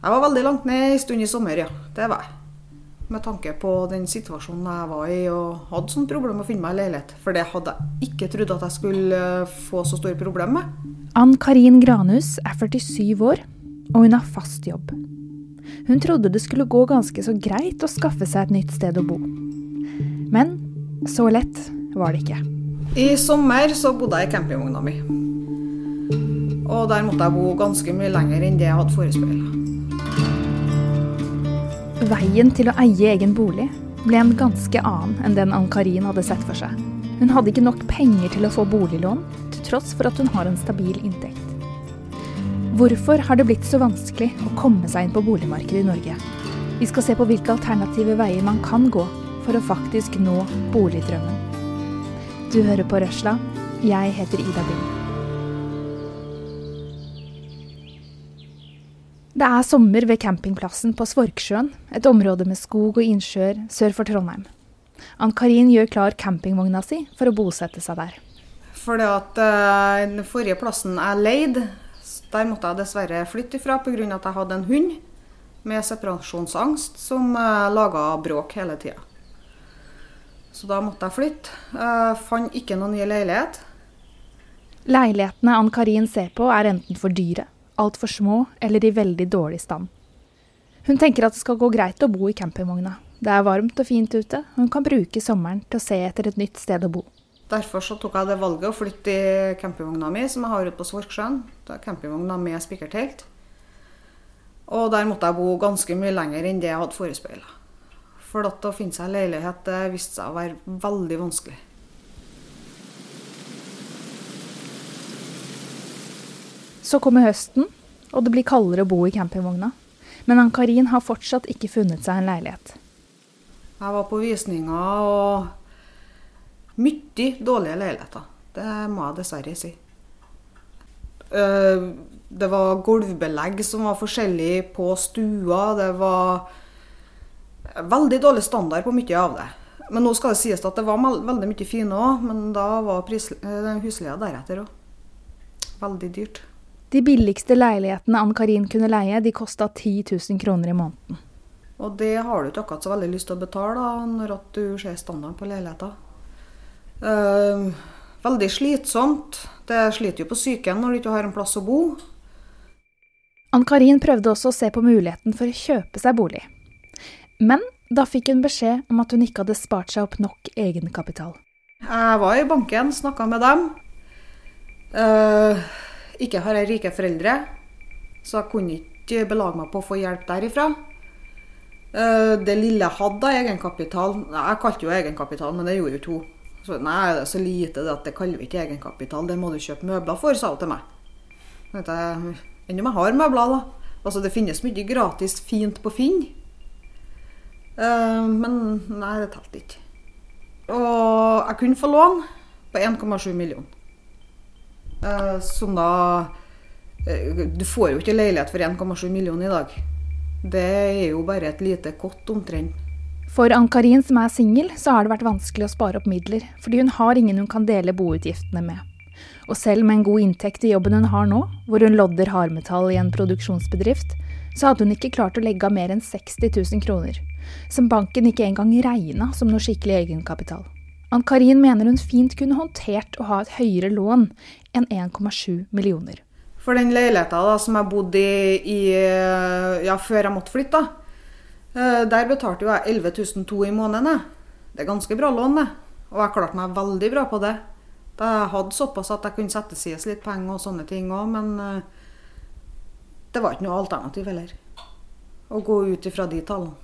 Jeg var veldig langt ned en stund i sommer, ja. Det var jeg. Med tanke på den situasjonen jeg var i og hadde sånne problem med å finne meg leilighet. For det hadde jeg ikke trodd at jeg skulle eh, få så store problemer med. Ann Karin Granhus er 47 år, og hun har fast jobb. Hun trodde det skulle gå ganske så greit å skaffe seg et nytt sted å bo. Men så lett var det ikke. I sommer så bodde jeg i campingvogna mi. Og der måtte jeg bo ganske mye lenger enn det jeg hadde forespeila. Veien til å eie egen bolig ble en ganske annen enn den Ann-Karin hadde sett for seg. Hun hadde ikke nok penger til å få boliglån, til tross for at hun har en stabil inntekt. Hvorfor har det blitt så vanskelig å komme seg inn på boligmarkedet i Norge? Vi skal se på hvilke alternative veier man kan gå for å faktisk nå boligdrømmen. Du hører på Røsla. Jeg heter Ida Bill. Det er sommer ved campingplassen på Svorksjøen, et område med skog og innsjøer sør for Trondheim. Ann-Karin gjør klar campingvogna si for å bosette seg der. Fordi at uh, Den forrige plassen jeg leide, der måtte jeg dessverre flytte ifra pga. at jeg hadde en hund med separasjonsangst som uh, laga bråk hele tida. Så da måtte jeg flytte. Jeg uh, fant ikke noen ny leilighet. Leilighetene Ann-Karin ser på er enten for dyre altfor små eller i veldig dårlig stand. Hun tenker at det skal gå greit å bo i campingvogna. Det er varmt og fint ute, og hun kan bruke sommeren til å se etter et nytt sted å bo. Derfor tok jeg det valget å flytte i campingvogna mi, som jeg har ute på Svorksjøen. Det er campingvogna med spikertelt. Og der måtte jeg bo ganske mye lenger enn det jeg hadde forespeila. For å finne seg leilighet det viste seg å være veldig vanskelig. Så kommer høsten, og det blir kaldere å bo i campingvogna. Men Ann-Karin har fortsatt ikke funnet seg en leilighet. Jeg var på visninger og mye dårlige leiligheter. Det må jeg dessverre si. Eh, det var gulvbelegg som var forskjellig på stua. Det var veldig dårlig standard på mye av det. Men nå skal det sies at det var veldig mye fine òg, men da var eh, husleia deretter òg. Veldig dyrt. De billigste leilighetene Ann-Karin kunne leie, de kosta 10 000 kroner i måneden. Og det har du ikke akkurat så veldig lyst til å betale da, når du ser standarden på leiligheter. Uh, veldig slitsomt. Det sliter jo på psyken når du ikke har en plass å bo. Ann-Karin prøvde også å se på muligheten for å kjøpe seg bolig. Men da fikk hun beskjed om at hun ikke hadde spart seg opp nok egenkapital. Jeg var i banken, snakka med dem. Uh, ikke har jeg rike foreldre, så jeg kunne ikke belage meg på å få hjelp derifra. Eh, det lille jeg hadde av egenkapital Jeg kalte jo egenkapital, men det gjorde jo to. Så nei, det er så lite det at det kaller vi ikke egenkapital. Det må du kjøpe møbler for, sa hun til meg. Enn om jeg har møbler, da. Altså, det finnes mye gratis fint på Finn. Eh, men nei, det telte ikke. Og jeg kunne få lån på 1,7 millioner. Eh, som da eh, Du får jo ikke leilighet for 1,7 millioner i dag. Det er jo bare et lite kott omtrent. For Ann-Karin som er singel, så har det vært vanskelig å spare opp midler, fordi hun har ingen hun kan dele boutgiftene med. Og selv med en god inntekt i jobben hun har nå, hvor hun lodder hardmetall i en produksjonsbedrift, så hadde hun ikke klart å legge av mer enn 60 000 kroner, som banken ikke engang regna som noe skikkelig egenkapital. Ann-Karin mener hun fint kunne håndtert å ha et høyere lån enn 1,7 millioner. For den leiligheta som jeg bodde i, i, ja, før jeg måtte flytte, da, der betalte jo jeg 11 200 i måneden. Det er ganske bra lån, det. Og jeg klarte meg veldig bra på det. Da jeg hadde såpass at jeg kunne sette sies litt penger og sånne ting òg, men eh, det var ikke noe alternativ heller. Å gå ut ifra de tallene.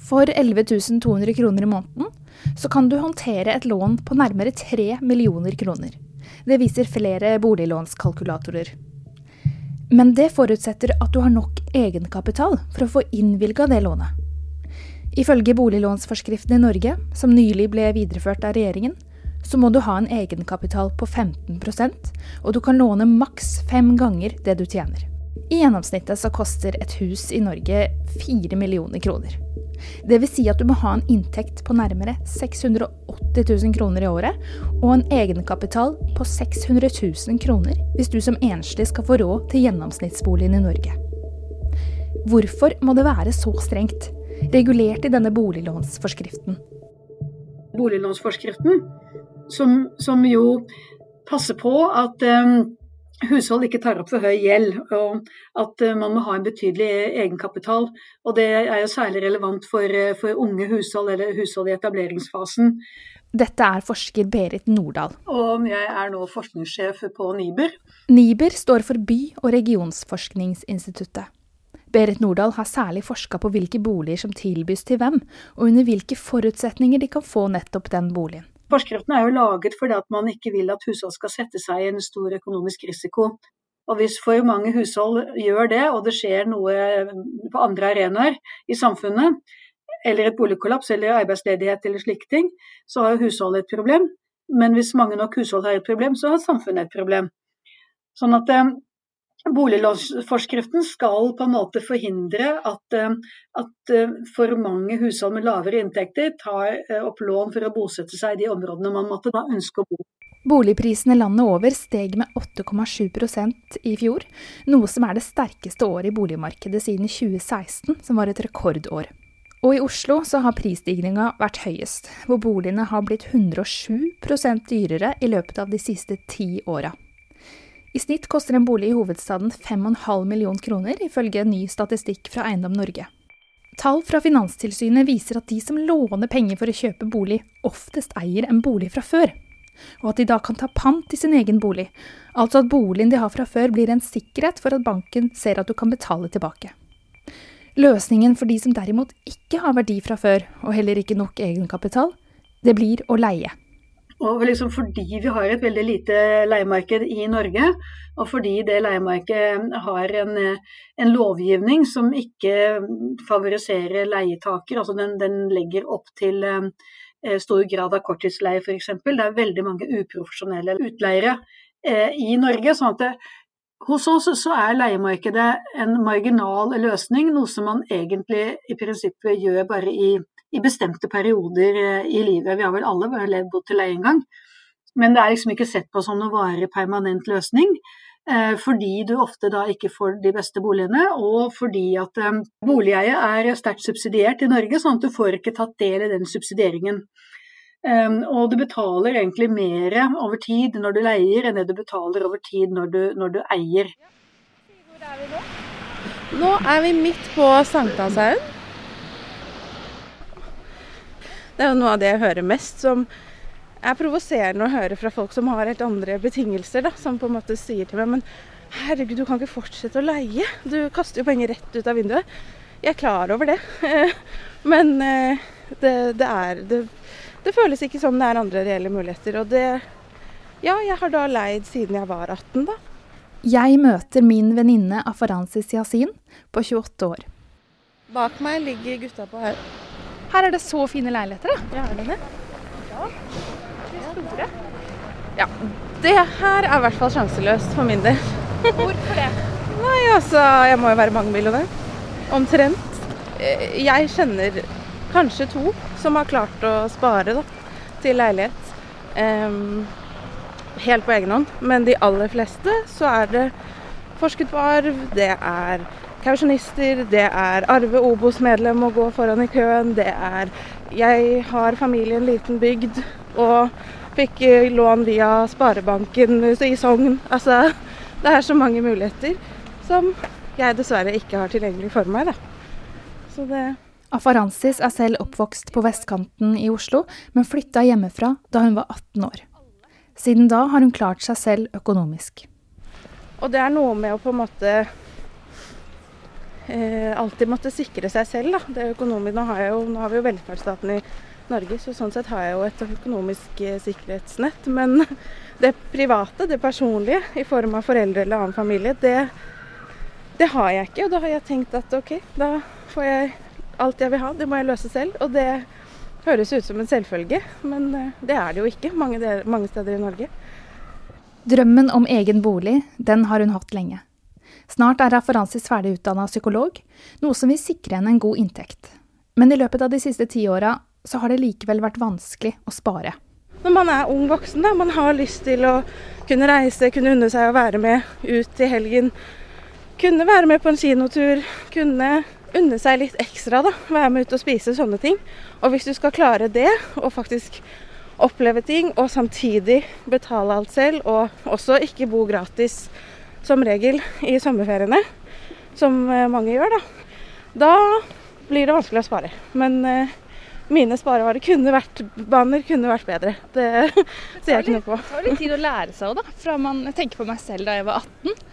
For 11 200 kroner i måneden så kan du håndtere et lån på nærmere 3 millioner kroner. Det viser flere boliglånskalkulatorer. Men det forutsetter at du har nok egenkapital for å få innvilga det lånet. Ifølge boliglånsforskriften i Norge, som nylig ble videreført av regjeringen, så må du ha en egenkapital på 15% og du kan låne maks fem ganger det du tjener. I gjennomsnittet så koster et hus i Norge 4 millioner kroner. Dvs. Si at du må ha en inntekt på nærmere 680 000 kroner i året, og en egenkapital på 600 000 kroner hvis du som enslig skal få råd til gjennomsnittsboligen i Norge. Hvorfor må det være så strengt, regulert i denne boliglånsforskriften? Boliglånsforskriften, som, som jo passer på at um, hushold ikke tar opp for høy gjeld, og at uh, man må ha en betydelig egenkapital. Og Det er jo særlig relevant for, uh, for unge hushold eller hushold i etableringsfasen. Dette er forsker Berit Nordahl. Og jeg er nå forskningssjef på NIBR. NIBR står for By- og regionsforskningsinstituttet. Berit Nordahl har særlig forska på hvilke boliger som tilbys til hvem, og under hvilke forutsetninger de kan få nettopp den boligen. Forskriften er jo laget fordi at man ikke vil at hushold skal sette seg i en stor økonomisk risiko. Og Hvis for mange hushold gjør det, og det skjer noe på andre arenaer i samfunnet, eller et boligkollaps eller arbeidsledighet eller slike ting, så har husholdet et problem. Men hvis mange nok hushold har et problem, så har samfunnet et problem. Sånn at eh, Boliglånsforskriften skal på en måte forhindre at, eh, at eh, for mange hushold med lavere inntekter tar eh, opp lån for å bosette seg i de områdene man måtte da ønske å bo. Boligprisene landet over steg med 8,7% i fjor, noe som er det sterkeste året i boligmarkedet siden 2016, som var et rekordår. Og i Oslo så har prisstigninga vært høyest, hvor boligene har blitt 107% dyrere i løpet av de siste ti åra. I snitt koster en bolig i hovedstaden 5,5 million kroner, ifølge ny statistikk fra Eiendom Norge. Tall fra Finanstilsynet viser at de som låner penger for å kjøpe bolig, oftest eier en bolig fra før, og at de da kan ta pant i sin egen bolig, altså at boligen de har fra før blir en sikkerhet for at banken ser at du kan betale tilbake. Løsningen for de som derimot ikke har verdi fra før, og heller ikke nok egenkapital, det blir å leie. Og liksom Fordi vi har et veldig lite leiemarked i Norge, og fordi det leiemarkedet har en, en, lovgivning som ikke favoriserer leietaker, altså den, den legger opp til eh, stor grad av korttidsleie f.eks. Det er veldig mange uprofesjonelle utleiere eh, i Norge. sånn at det, hos oss så er leiemarkedet en marginal løsning, noe som man egentlig i prinsippet gjør bare i, i bestemte perioder eh, i livet. Vi har vel alle bare levd bodd til leie en gang, men det er liksom ikke sett på som noen varig permanent løsning. Eh, fordi du ofte da ikke får de beste boligene, og fordi at eh, boligeie er sterkt subsidiert i Norge, sånn at du får ikke tatt del i den subsidieringen. Og du betaler egentlig mer over tid når du leier, enn det du betaler over tid når du, når du eier. Hvor er vi nå? Nå er vi midt på Sankthanshaugen. Det er jo noe av det jeg hører mest som er provoserende å høre fra folk som har helt andre betingelser. Da, som på en måte sier til meg men herregud, du kan ikke fortsette å leie. Du kaster jo penger rett ut av vinduet. Jeg er klar over det. Men eh, det, det er det, det føles ikke som det er andre reelle muligheter. Og det Ja, jeg har da leid siden jeg var 18, da. Jeg møter min venninne Afaransis Yasin på 28 år. Bak meg ligger gutta på her. Er det så fine leiligheter, da. Ja, er det det? Ja. De store. Ja. Det her er i hvert fall sjanseløst for min del. Hvorfor det? Nei, altså Jeg må jo være mangemillionær. Omtrent. Eh, jeg kjenner kanskje to som har klart å spare da, til leilighet. Um, helt på egen hånd. Men de aller fleste så er det forsket på arv, det er kausjonister, det er arve Obos-medlem å gå foran i køen, det er jeg har familie i en liten bygd og fikk lån via Sparebanken i Sogn. Altså, det er så mange muligheter som jeg dessverre ikke har tilgjengelig for meg. Da. Så det Afaransis er selv oppvokst på vestkanten i Oslo, men flytta hjemmefra da hun var 18 år. Siden da har hun klart seg selv økonomisk. Og det er noe med å på en måte eh, alltid måtte sikre seg selv. Da. Det økonomisk, nå, har jo, nå har vi jo velferdsstaten i Norge, så sånn sett har jeg jo et økonomisk eh, sikkerhetsnett. Men det private, det personlige, i form av foreldre eller annen familie, det, det har jeg ikke. Og da har jeg tenkt at OK, da får jeg alt jeg vil ha, det må jeg løse selv. Og det høres ut som en selvfølge, men eh, det er det jo ikke mange, mange steder i Norge. Drømmen om egen bolig, den har hun hatt lenge. Snart er Afaransis ferdig utdanna psykolog, noe som vil sikre henne en god inntekt. Men i løpet av de siste ti åra så har det likevel vært vanskelig å spare. Når man er ung voksen, da, man har lyst til å kunne reise, kunne unne seg å være med ut til helgen, kunne være med på en kinotur, kunne unne seg litt ekstra, da. Være med ut og spise sånne ting. Og hvis du skal klare det, og faktisk oppleve ting, og samtidig betale alt selv, og også ikke bo gratis som regel i sommerferiene, som eh, mange gjør, da, da blir det vanskelig å spare. Men eh, mine sparevarer kunne vært baner kunne vært bedre. Det ser jeg ikke noe på. Det tar litt tid å lære seg òg, da. Fra man tenker på meg selv da jeg var 18.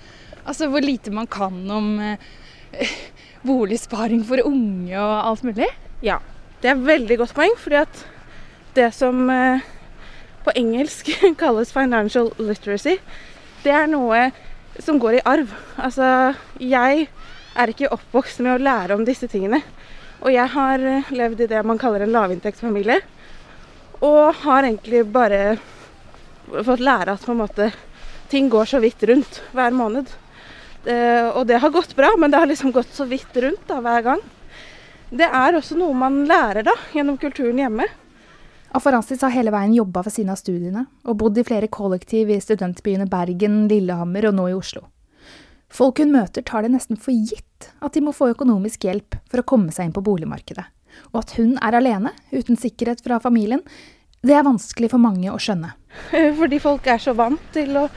Altså hvor lite man kan om eh, boligsparing for unge og alt mulig. Ja, det er et veldig godt poeng. fordi at det som eh, på engelsk kalles financial literacy, det er noe som går i arv. Altså, jeg er ikke oppvokst med å lære om disse tingene. Og jeg har eh, levd i det man kaller en lavinntektsfamilie. Og har egentlig bare fått lære at på en måte ting går så vidt rundt hver måned. Det, og det har gått bra, men det har liksom gått så vidt rundt da, hver gang. Det er også noe man lærer da, gjennom kulturen hjemme. Afaransis har hele veien jobba ved siden av studiene, og bodd i flere kollektiv i studentbyene Bergen, Lillehammer og nå i Oslo. Folk hun møter tar det nesten for gitt at de må få økonomisk hjelp for å komme seg inn på boligmarkedet. Og at hun er alene, uten sikkerhet fra familien, det er vanskelig for mange å skjønne. Fordi folk er så vant til å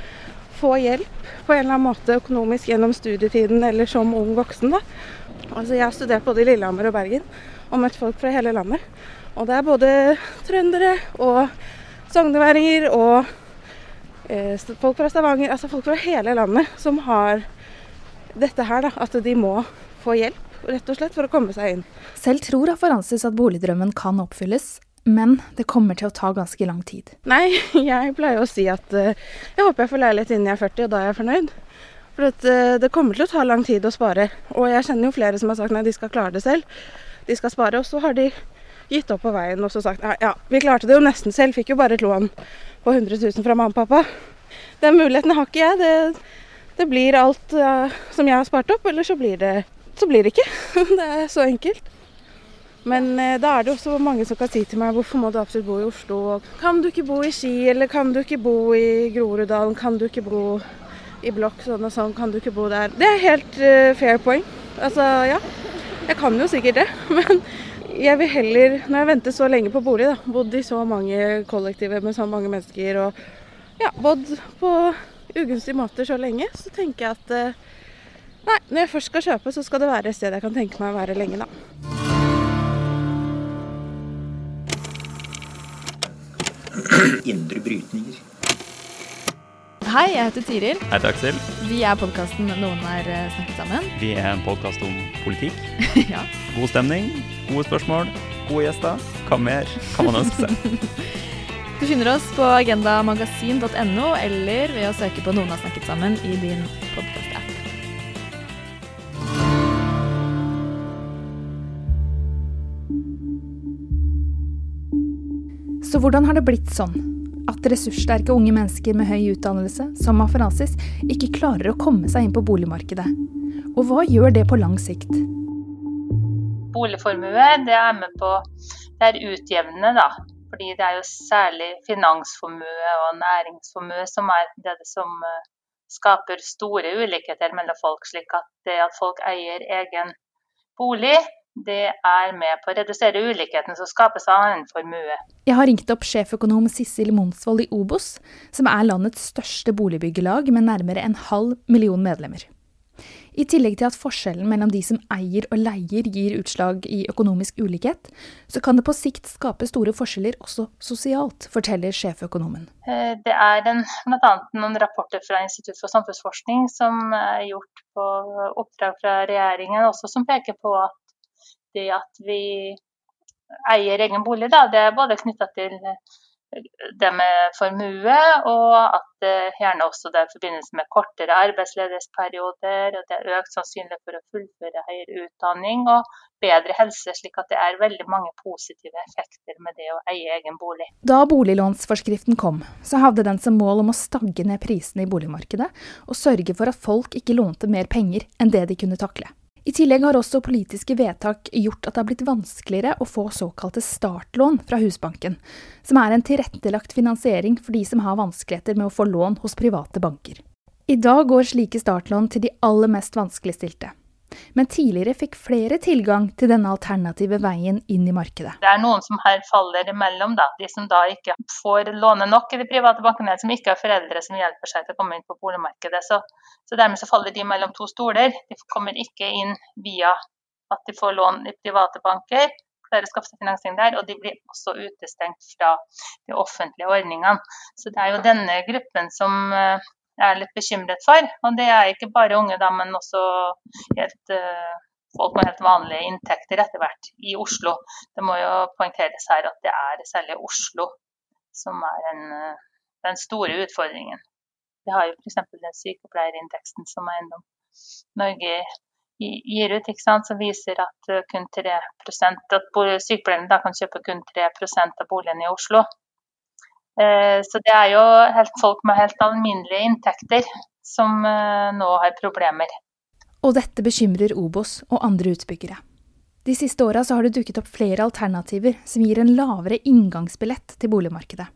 få hjelp på en eller annen måte økonomisk gjennom studietiden eller som ung voksen. da. Altså Jeg har studert både i Lillehammer og Bergen og møtt folk fra hele landet. Og det er både trøndere og sogneværinger og eh, folk fra Stavanger, altså folk fra hele landet som har dette her, da, at de må få hjelp rett og slett for å komme seg inn. Selv tror Afaransis at boligdrømmen kan oppfylles, men det kommer til å ta ganske lang tid. Nei, jeg pleier å si at uh, jeg håper jeg får leilighet innen jeg er 40, og da er jeg fornøyd. For at, uh, det kommer til å ta lang tid å spare. Og jeg kjenner jo flere som har sagt nei, de skal klare det selv. De skal spare, og så har de gitt opp på veien og så sagt ja, vi klarte det jo nesten selv, fikk jo bare et lån på 100 000 fra mamma og pappa. Den muligheten har ikke jeg. Det, det blir alt uh, som jeg har spart opp, eller så blir det, så blir det ikke. det er så enkelt. Men uh, da er det også mange som kan si til meg hvorfor må du absolutt bo i Oslo? Kan du ikke bo i Ski, eller kan du ikke bo i Groruddalen? Kan du ikke bo i blokk sånn og sånn? Kan du ikke bo der? Det er helt uh, fair poeng. Altså, ja. Jeg kan jo sikkert det, men jeg vil heller, når jeg venter så lenge på bolig, da, bodd i så mange kollektiver med så mange mennesker og ja, bodd på ugunstige måter så lenge, så tenker jeg at eh, nei, når jeg først skal kjøpe, så skal det være et sted jeg kan tenke meg å være lenge, da. Indre brytninger. Hei, jeg heter Tiril. Hei, takk Aksel. Vi er podkasten 'Noen har eh, snakket sammen'. Vi er en podkast om politikk. ja. God stemning, gode spørsmål, gode gjester. Hva mer kan man ønske seg? Du finner oss på agendamagasin.no eller ved å søke på 'Noen har snakket sammen' i din podkast-app. Så hvordan har det blitt sånn at ressurssterke unge mennesker med høy utdannelse, som Afrasis, ikke klarer å komme seg inn på boligmarkedet? Og hva gjør det på lang sikt? Boligformue det er med på det er utjevnende, da. Fordi det er jo særlig finansformue og næringsformue som er det som eh, skaper store ulikheter mellom folk. Slik at det at folk eier egen bolig, det er med på å redusere ulikheten som skapes av en formue. Jeg har ringt opp sjeføkonom Sissel Monsvold i Obos, som er landets største boligbyggelag med nærmere en halv million medlemmer. I tillegg til at forskjellen mellom de som eier og leier gir utslag i økonomisk ulikhet, så kan det på sikt skape store forskjeller også sosialt, forteller sjeføkonomen. Eh, det er bl.a. noen rapporter fra Institutt for samfunnsforskning som er gjort på oppdrag fra regjeringen, også som peker på at det at vi eier egen bolig, da, det er både knytta til det med formue, og at det gjerne også det er i forbindelse med kortere arbeidsledighetsperioder, og det er økt sannsynlighet for å fullføre høyere utdanning og bedre helse, slik at det er veldig mange positive effekter med det å eie egen bolig. Da boliglånsforskriften kom, så hadde den som mål om å stagge ned prisene i boligmarkedet, og sørge for at folk ikke lånte mer penger enn det de kunne takle. I tillegg har også politiske vedtak gjort at det har blitt vanskeligere å få såkalte startlån fra Husbanken, som er en tilrettelagt finansiering for de som har vanskeligheter med å få lån hos private banker. I dag går slike startlån til de aller mest vanskeligstilte. Men tidligere fikk flere tilgang til denne alternative veien inn i markedet. Det er noen som her faller imellom, da. De som da ikke får låne nok i de private bankene, som ikke har foreldre som hjelper seg til å komme inn på boligmarkedet. Så, så dermed så faller de mellom to stoler. De kommer ikke inn via at de får lån i private banker, klarer å skaffe seg finansiering der, og de blir også utestengt fra de offentlige ordningene. Så det er jo denne gruppen som eh, jeg er litt bekymret for. Og det er ikke bare unge, da, men også helt, uh, folk med helt vanlige inntekter etter hvert i Oslo. Det må jo poengteres her at det er særlig Oslo som er en, uh, den store utfordringen. Vi har jo f.eks. den sykepleierindeksen som Eiendom Norge gir ut, ikke sant? som viser at eh, kun 3 at sykepleierne kan kjøpe kun 3 av boligene i Oslo. Eh, så det er jo helt folk med helt alminnelige inntekter som eh, nå har problemer. Og dette bekymrer Obos og andre utbyggere. De siste åra har det dukket opp flere alternativer som gir en lavere inngangsbillett til boligmarkedet.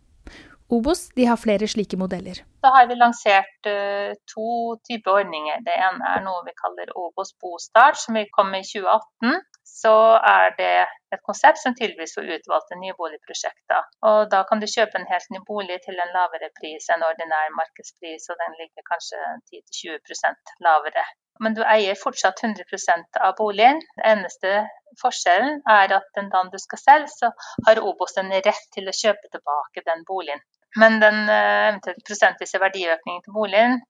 Obos de har flere slike modeller. Da har vi lansert uh, to typer ordninger. Det ene er noe vi kaller Obos bostart, som vi kom med i 2018 så er det et konsept som tilbys for utvalgte nye boligprosjekter. Og da kan du kjøpe en helt ny bolig til en lavere pris enn ordinær markedspris, og den ligger kanskje 10-20% lavere. Men du eier fortsatt 100% av boligen. Den eneste forskjellen er at den dagen du skal selge, så har Obos en rett til å kjøpe tilbake den boligen. Men den eh, eventuelt prosentvise verdiøkningen til boligen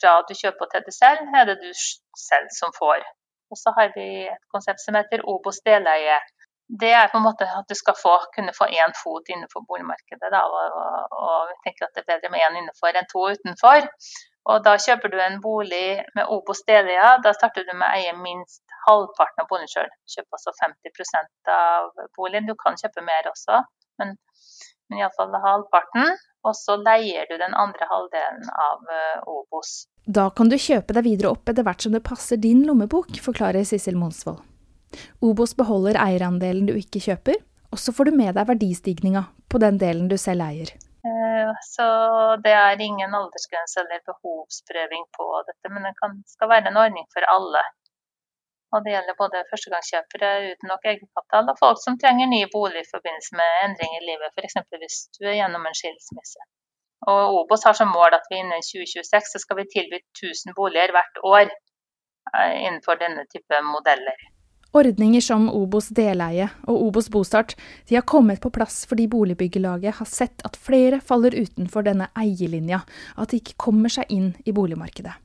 fra du kjøper til du selger, er det du selv som får. Og så har vi et konsept som heter Obos deleie. Det er på en måte at du skal få, kunne få én fot innenfor boligmarkedet. Da, og, og, jeg tenker at det er bedre med én innenfor enn to utenfor. Og da kjøper du en bolig med Obos deleie. Da starter du med å eie minst halvparten av boligen sjøl. Kjøp altså 50% av boligen. Du kan kjøpe mer også, men, men iallfall halvparten. Og så leier du den andre halvdelen av uh, Obos. Da kan du kjøpe deg videre opp etter hvert som det passer din lommebok, forklarer Sissel Monsvold. Obos beholder eierandelen du ikke kjøper, og så får du med deg verdistigninga på den delen du selv eier. Eh, så det er ingen aldersgrense eller behovsprøving på dette, men det kan, skal være en ordning for alle. Og det gjelder både førstegangskjøpere uten nok egenkapital og folk som trenger ny bolig i forbindelse med endring i livet, f.eks. hvis du er gjennom en skilsmisse. Og Obos har som mål at vi innen 2026 så skal vi tilby 1000 boliger hvert år eh, innenfor denne type modeller. Ordninger som Obos deleie og Obos bostart de har kommet på plass fordi boligbyggelaget har sett at flere faller utenfor denne eierlinja, at de ikke kommer seg inn i boligmarkedet.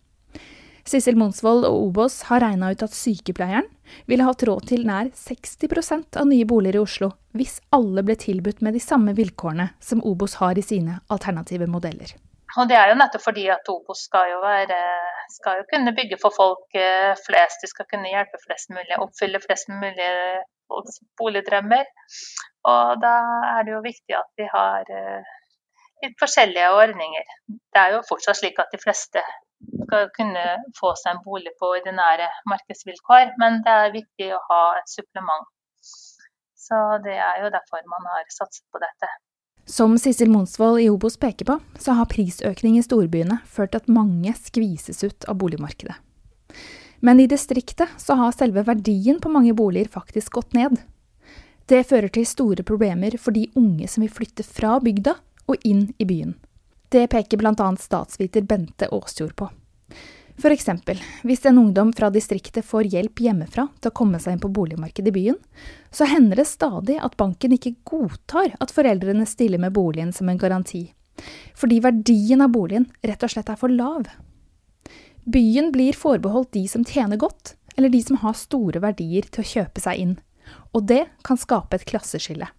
Sissel Monsvold og Obos har regna ut at sykepleieren ville hatt råd til nær 60% av nye boliger i Oslo hvis alle ble tilbudt med de samme vilkårene som Obos har i sine alternative modeller. Og Det er jo nettopp fordi at Obos skal jo, være, skal jo kunne bygge for folk eh, flest. De skal kunne hjelpe flest mulig, oppfylle flest mulig folks boligdrømmer. Og da er det jo viktig at vi har eh, litt forskjellige ordninger. Det er jo fortsatt slik at de fleste skal kunne få seg en bolig på ordinære markedsvilkår, men det er viktig å ha et supplement. Så det er jo derfor man har satset på dette. Som Sissel Monsvold i Obos peker på, så har prisøkning i storbyene ført til at mange skvises ut av boligmarkedet. Men i distriktet så har selve verdien på mange boliger faktisk gått ned. Det fører til store problemer for de unge som vil flytte fra bygda og inn i byen. Det peker bl.a. statsviter Bente Aasjord på. Eksempel, hvis en ungdom fra distriktet får hjelp hjemmefra til å komme seg inn på boligmarkedet i byen, så hender det stadig at banken ikke godtar at foreldrene stiller med boligen som en garanti, fordi verdien av boligen rett og slett er for lav. Byen blir forbeholdt de som tjener godt, eller de som har store verdier til å kjøpe seg inn, og det kan skape et klasseskille.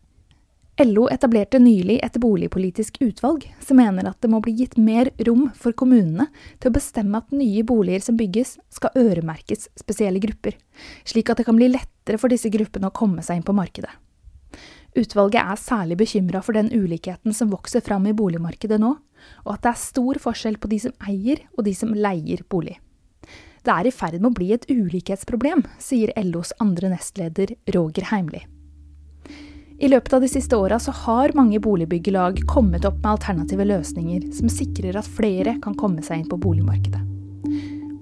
LO etablerte nylig et boligpolitisk utvalg som mener at det må bli gitt mer rom for kommunene til å bestemme at nye boliger som bygges, skal øremerkes spesielle grupper, slik at det kan bli lettere for disse gruppene å komme seg inn på markedet. Utvalget er særlig bekymra for den ulikheten som vokser fram i boligmarkedet nå, og at det er stor forskjell på de som eier og de som leier bolig. Det er i ferd med å bli et ulikhetsproblem, sier LOs andre nestleder Roger Heimli. I løpet av de siste åra så har mange boligbyggelag kommet opp med alternative løsninger som sikrer at flere kan komme seg inn på boligmarkedet.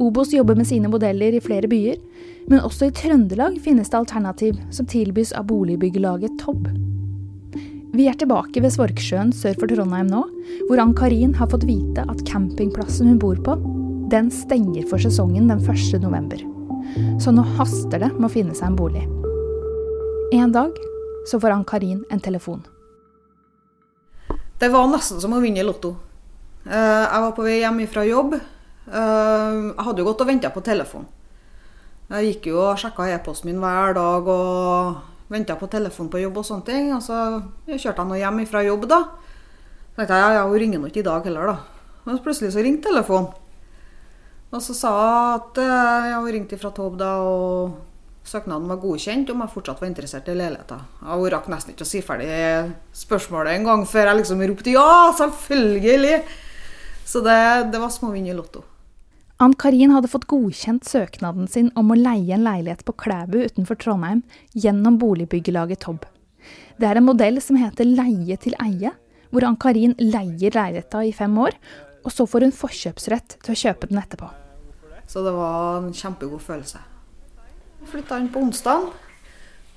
Obos jobber med sine modeller i flere byer, men også i Trøndelag finnes det alternativ som tilbys av boligbyggelaget Tobb. Vi er tilbake ved Svorksjøen sør for Trondheim nå, hvor Ann-Karin har fått vite at campingplassen hun bor på, den stenger for sesongen den 1. november. Så nå haster det med å finne seg en bolig. En dag så får Ann-Karin en telefon. Det var nesten som å vinne i Lotto. Eh, Jeg var på vei hjem fra jobb. Eh, Jeg hadde jo gått og venta på telefon. Jeg gikk jo og sjekka e-posten min hver dag og venta på telefon på jobb og sånne ting. Og så kjørte jeg nå hjem fra jobb, da. Så tenkte jeg ja, hun ringer nå ikke i dag heller, da. Men plutselig så ringte telefonen. Og så sa hun at eh, ja, hun ringte fra Tob da, og søknaden var godkjent om jeg fortsatt var interessert i leiligheten. Ja, hun rakk nesten ikke å si ferdig spørsmålet engang før jeg liksom ropte ja, selvfølgelig! Så det, det var småvinn i Lotto. Ann-Karin hadde fått godkjent søknaden sin om å leie en leilighet på Klæbu utenfor Trondheim gjennom boligbyggelaget Tobb. Det er en modell som heter leie til eie, hvor Ann-Karin leier leiligheta i fem år, og så får hun forkjøpsrett til å kjøpe den etterpå. Så det var en kjempegod følelse. Flytta inn på onsdag.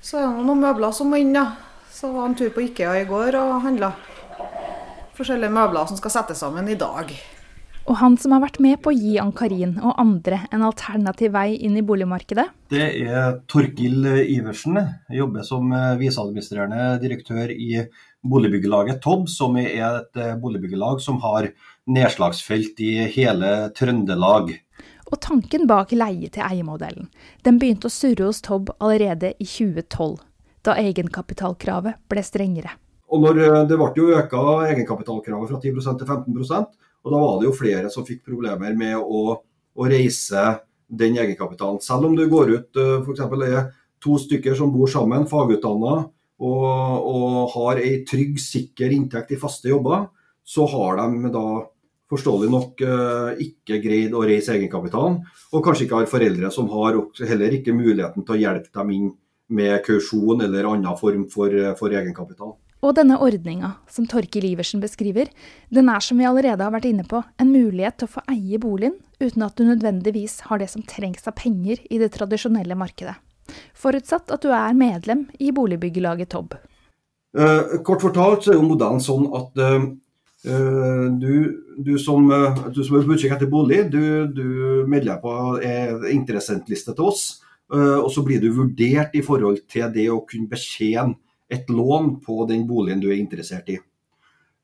Så er det noen møbler som må inn, da. Så var en tur på Ikea i går og handla. Forskjellige møbler som skal settes sammen i dag. Og han som har vært med på å gi Ann-Karin og andre en alternativ vei inn i boligmarkedet, Det er Torkil Iversen. Jeg jobber som eh, viseadministrerende direktør i boligbyggelaget Tobb, som er et eh, boligbyggelag som har nedslagsfelt i hele Trøndelag. Og tanken bak leie-til-eie-modellen, den begynte å surre hos Tobb allerede i 2012, da egenkapitalkravet ble strengere. Og når eh, Det ble jo øka egenkapitalkravet fra 10% til 15% og da var det jo flere som fikk problemer med å, å reise den egenkapitalen. Selv om du går ut f.eks. er to stykker som bor sammen, fagutdanna, og, og har ei trygg, sikker inntekt i faste jobber, så har de da forståelig nok eh, ikke greid å reise egenkapitalen, og kanskje ikke har foreldre som har heller ikke muligheten til å hjelpe dem inn med kausjon eller annen form for, for egenkapital. Og denne ordninga, som Torkil Iversen beskriver, den er som vi allerede har vært inne på, en mulighet til å få eie boligen uten at du nødvendigvis har det som trengs av penger i det tradisjonelle markedet. Forutsatt at du er medlem i boligbyggelaget Tobb. Eh, kort fortalt så er jo modellen sånn at eh, eh, du, du, som, eh, du som er på utkikk etter bolig, du, du melder på en interessentliste til oss. eh, og så blir du vurdert i forhold til det å kunne betjene et lån på den boligen du er interessert i.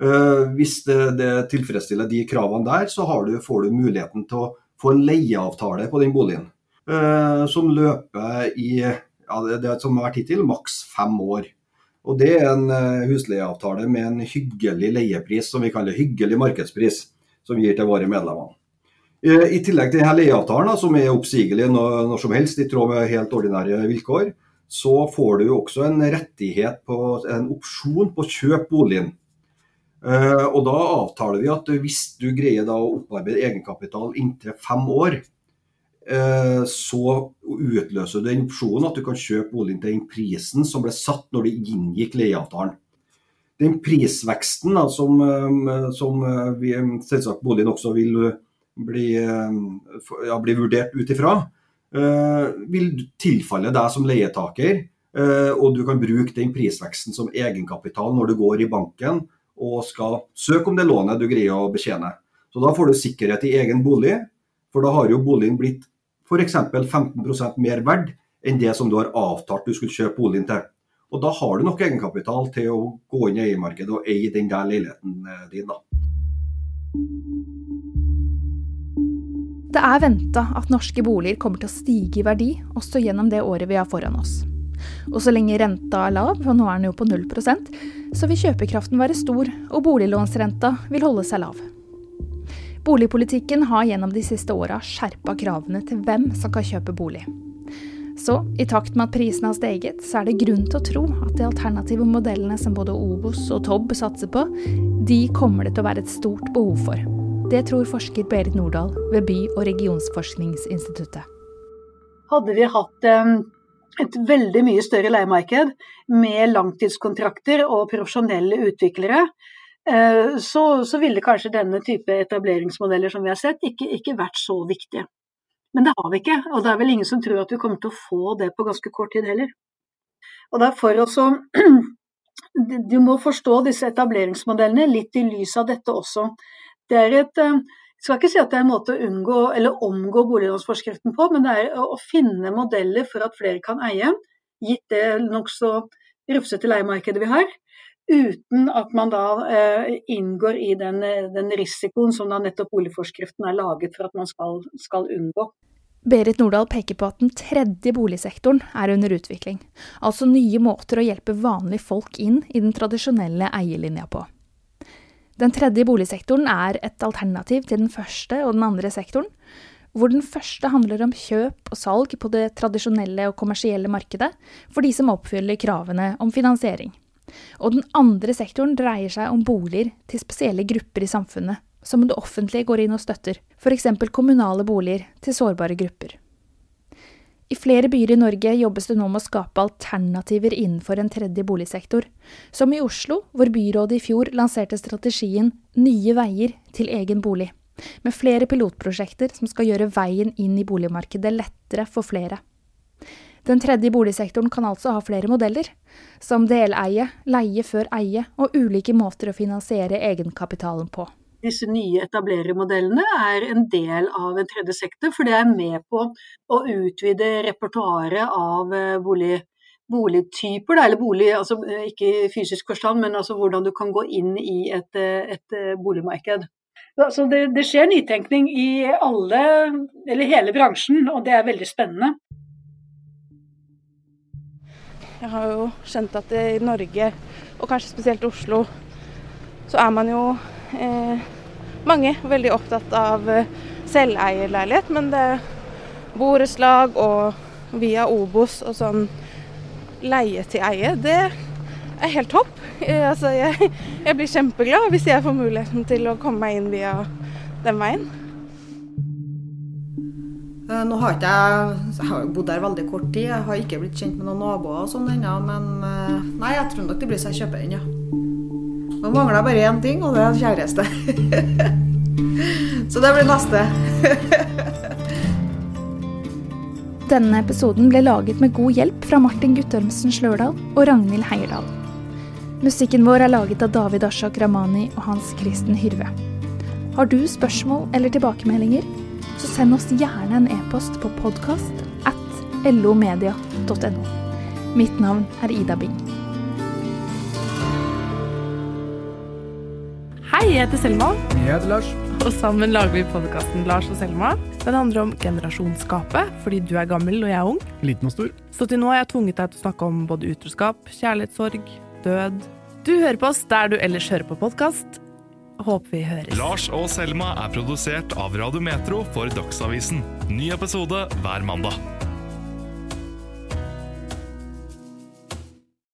Eh, hvis det, det tilfredsstiller de kravene der, så du, får du muligheten til å få en leieavtale på den boligen. eh, som løper i ja, det, det som har vært hittil, maks fem år. Og Det er en eh, husleieavtale med en hyggelig leiepris, som vi kaller hyggelig markedspris, som vi gir til våre medlemmer. Eh, I tillegg til denne leieavtalen, som er oppsigelig når, som helst i tråd med helt ordinære vilkår, så får du også en rettighet på en opsjon på å kjøpe boligen. Eh, og Da avtaler vi at hvis du greier å opparbeide egenkapital inntil fem år, så utløser den opsjonen at du kan kjøpe boligen til den prisen som ble satt når du inngikk leieavtalen. Den prisveksten da, som, eh, som eh, vi, selvsagt boligen også vil bli, eh, ja, bli vurdert ut ifra, eh, vil tilfalle deg som leietaker. eh, Og du kan bruke den prisveksten som egenkapital når du går i banken og skal søke om det lånet du greier å betjene. Så da får du sikkerhet i egen bolig, for da har jo boligen blitt f.eks. 15% mer verd enn det som du har avtalt du skulle kjøpe boligen til. Og da har du nok egenkapital til å gå inn i eiermarkedet og eie den der leiligheten eh, din, da. Det er venta at norske boliger kommer til å stige i verdi også gjennom det året vi har foran oss. Og så lenge renta er lav, og nå er den jo på 0% så vil kjøpekraften være stor, og boliglånsrenta vil holde seg lav. Boligpolitikken har gjennom de siste åra skjerpa kravene til hvem som kan kjøpe bolig. Så i takt med at prisene har steget, så er det grunn til å tro at de alternative modellene som både Obos og Tobb satser på, de kommer det til å være et stort behov for. Det tror forsker Berit Nordahl ved By- og regionsforskningsinstituttet. Hadde vi hatt eh, et veldig mye større leiemarked med langtidskontrakter og profesjonelle utviklere, så, så, ville kanskje denne type etableringsmodeller som vi har sett, ikke, ikke, vært så viktige. Men det har vi ikke, og det er vel ingen som tror at vi kommer til å få det på ganske kort tid heller. Og det er for oss å Du må forstå disse etableringsmodellene litt i lys av dette også. Det er et eh, jeg skal ikke si at det er en måte å unngå eller omgå boliglånsforskriften på, men det er å finne modeller for at flere kan eie, gitt det nokså rufsete leiemarkedet vi har, uten at man da eh, inngår i den, den, risikoen som da nettopp boligforskriften er laget for at man skal, skal unngå. Berit Nordahl peker på at den tredje boligsektoren er under utvikling, altså nye måter å hjelpe vanlige folk inn i den tradisjonelle eierlinja på. Den tredje boligsektoren er et alternativ til den første og den andre sektoren, hvor den første handler om kjøp og salg på det tradisjonelle og kommersielle markedet for de som oppfyller kravene om finansiering. Og den andre sektoren dreier seg om boliger til spesielle grupper i samfunnet, som det offentlige går inn og støtter, f.eks. kommunale boliger til sårbare grupper. I flere byer i Norge jobbes det nå med å skape alternativer innenfor en tredje boligsektor, som i Oslo, hvor byrådet i fjor lanserte strategien Nye veier til egen bolig, med flere pilotprosjekter som skal gjøre veien inn i boligmarkedet lettere for flere. Den tredje boligsektoren kan altså ha flere modeller, som deleie, leie før eie og ulike måter å finansiere egenkapitalen på disse nye etablerermodellene er en del av en tredje sektor, for det er med på å utvide repertoaret av eh, bolig, boligtyper, eller bolig, altså eh, ikke i fysisk forstand, men altså hvordan du kan gå inn i et, eh, et boligmarked. Så det, det, skjer nytenkning i alle, hele bransjen, og det er veldig spennende. Jeg har jo skjønt at i Norge, og kanskje spesielt Oslo, så er man jo eh, mange veldig opptatt av eh, selveierleilighet, men det borettslag og via Obos og sånn leie til eie, det er helt topp. Eh, altså, jeg, jeg, blir kjempeglad hvis jeg får muligheten til å komme meg inn via den veien. Eh, nå har ikke jeg, jeg har bodd der veldig kort tid, jeg har ikke blitt kjent med noen naboer og sånn ennå, men nei, jeg tror nok det blir så jeg kjøper den, ja. Nå mangler jeg bare én ting, og det er kjæreste. Så det blir neste. Denne episoden ble laget med god hjelp fra Martin Guttormsen Slørdal og Ragnhild Heierdal. Musikken vår er laget av David Ashak Ramani og Hans Kristen Hyrve. Har du spørsmål eller tilbakemeldinger, så send oss gjerne en e-post på podkast at lomedia.no. Mitt navn er Ida Bing. Hei, jeg heter Selma. Jeg heter Lars. Og sammen lager vi podkasten Lars og Selma. Den handler om generasjonsskapet, fordi du er gammel og jeg er ung. Liten og stor. Så til nå har jeg tvunget deg til å snakke om både utroskap, kjærlighetssorg, død. Du hører på oss der du ellers hører på podkast. Håper vi høres. Lars og Selma er produsert av Radio Metro for Dagsavisen. Ny episode hver mandag.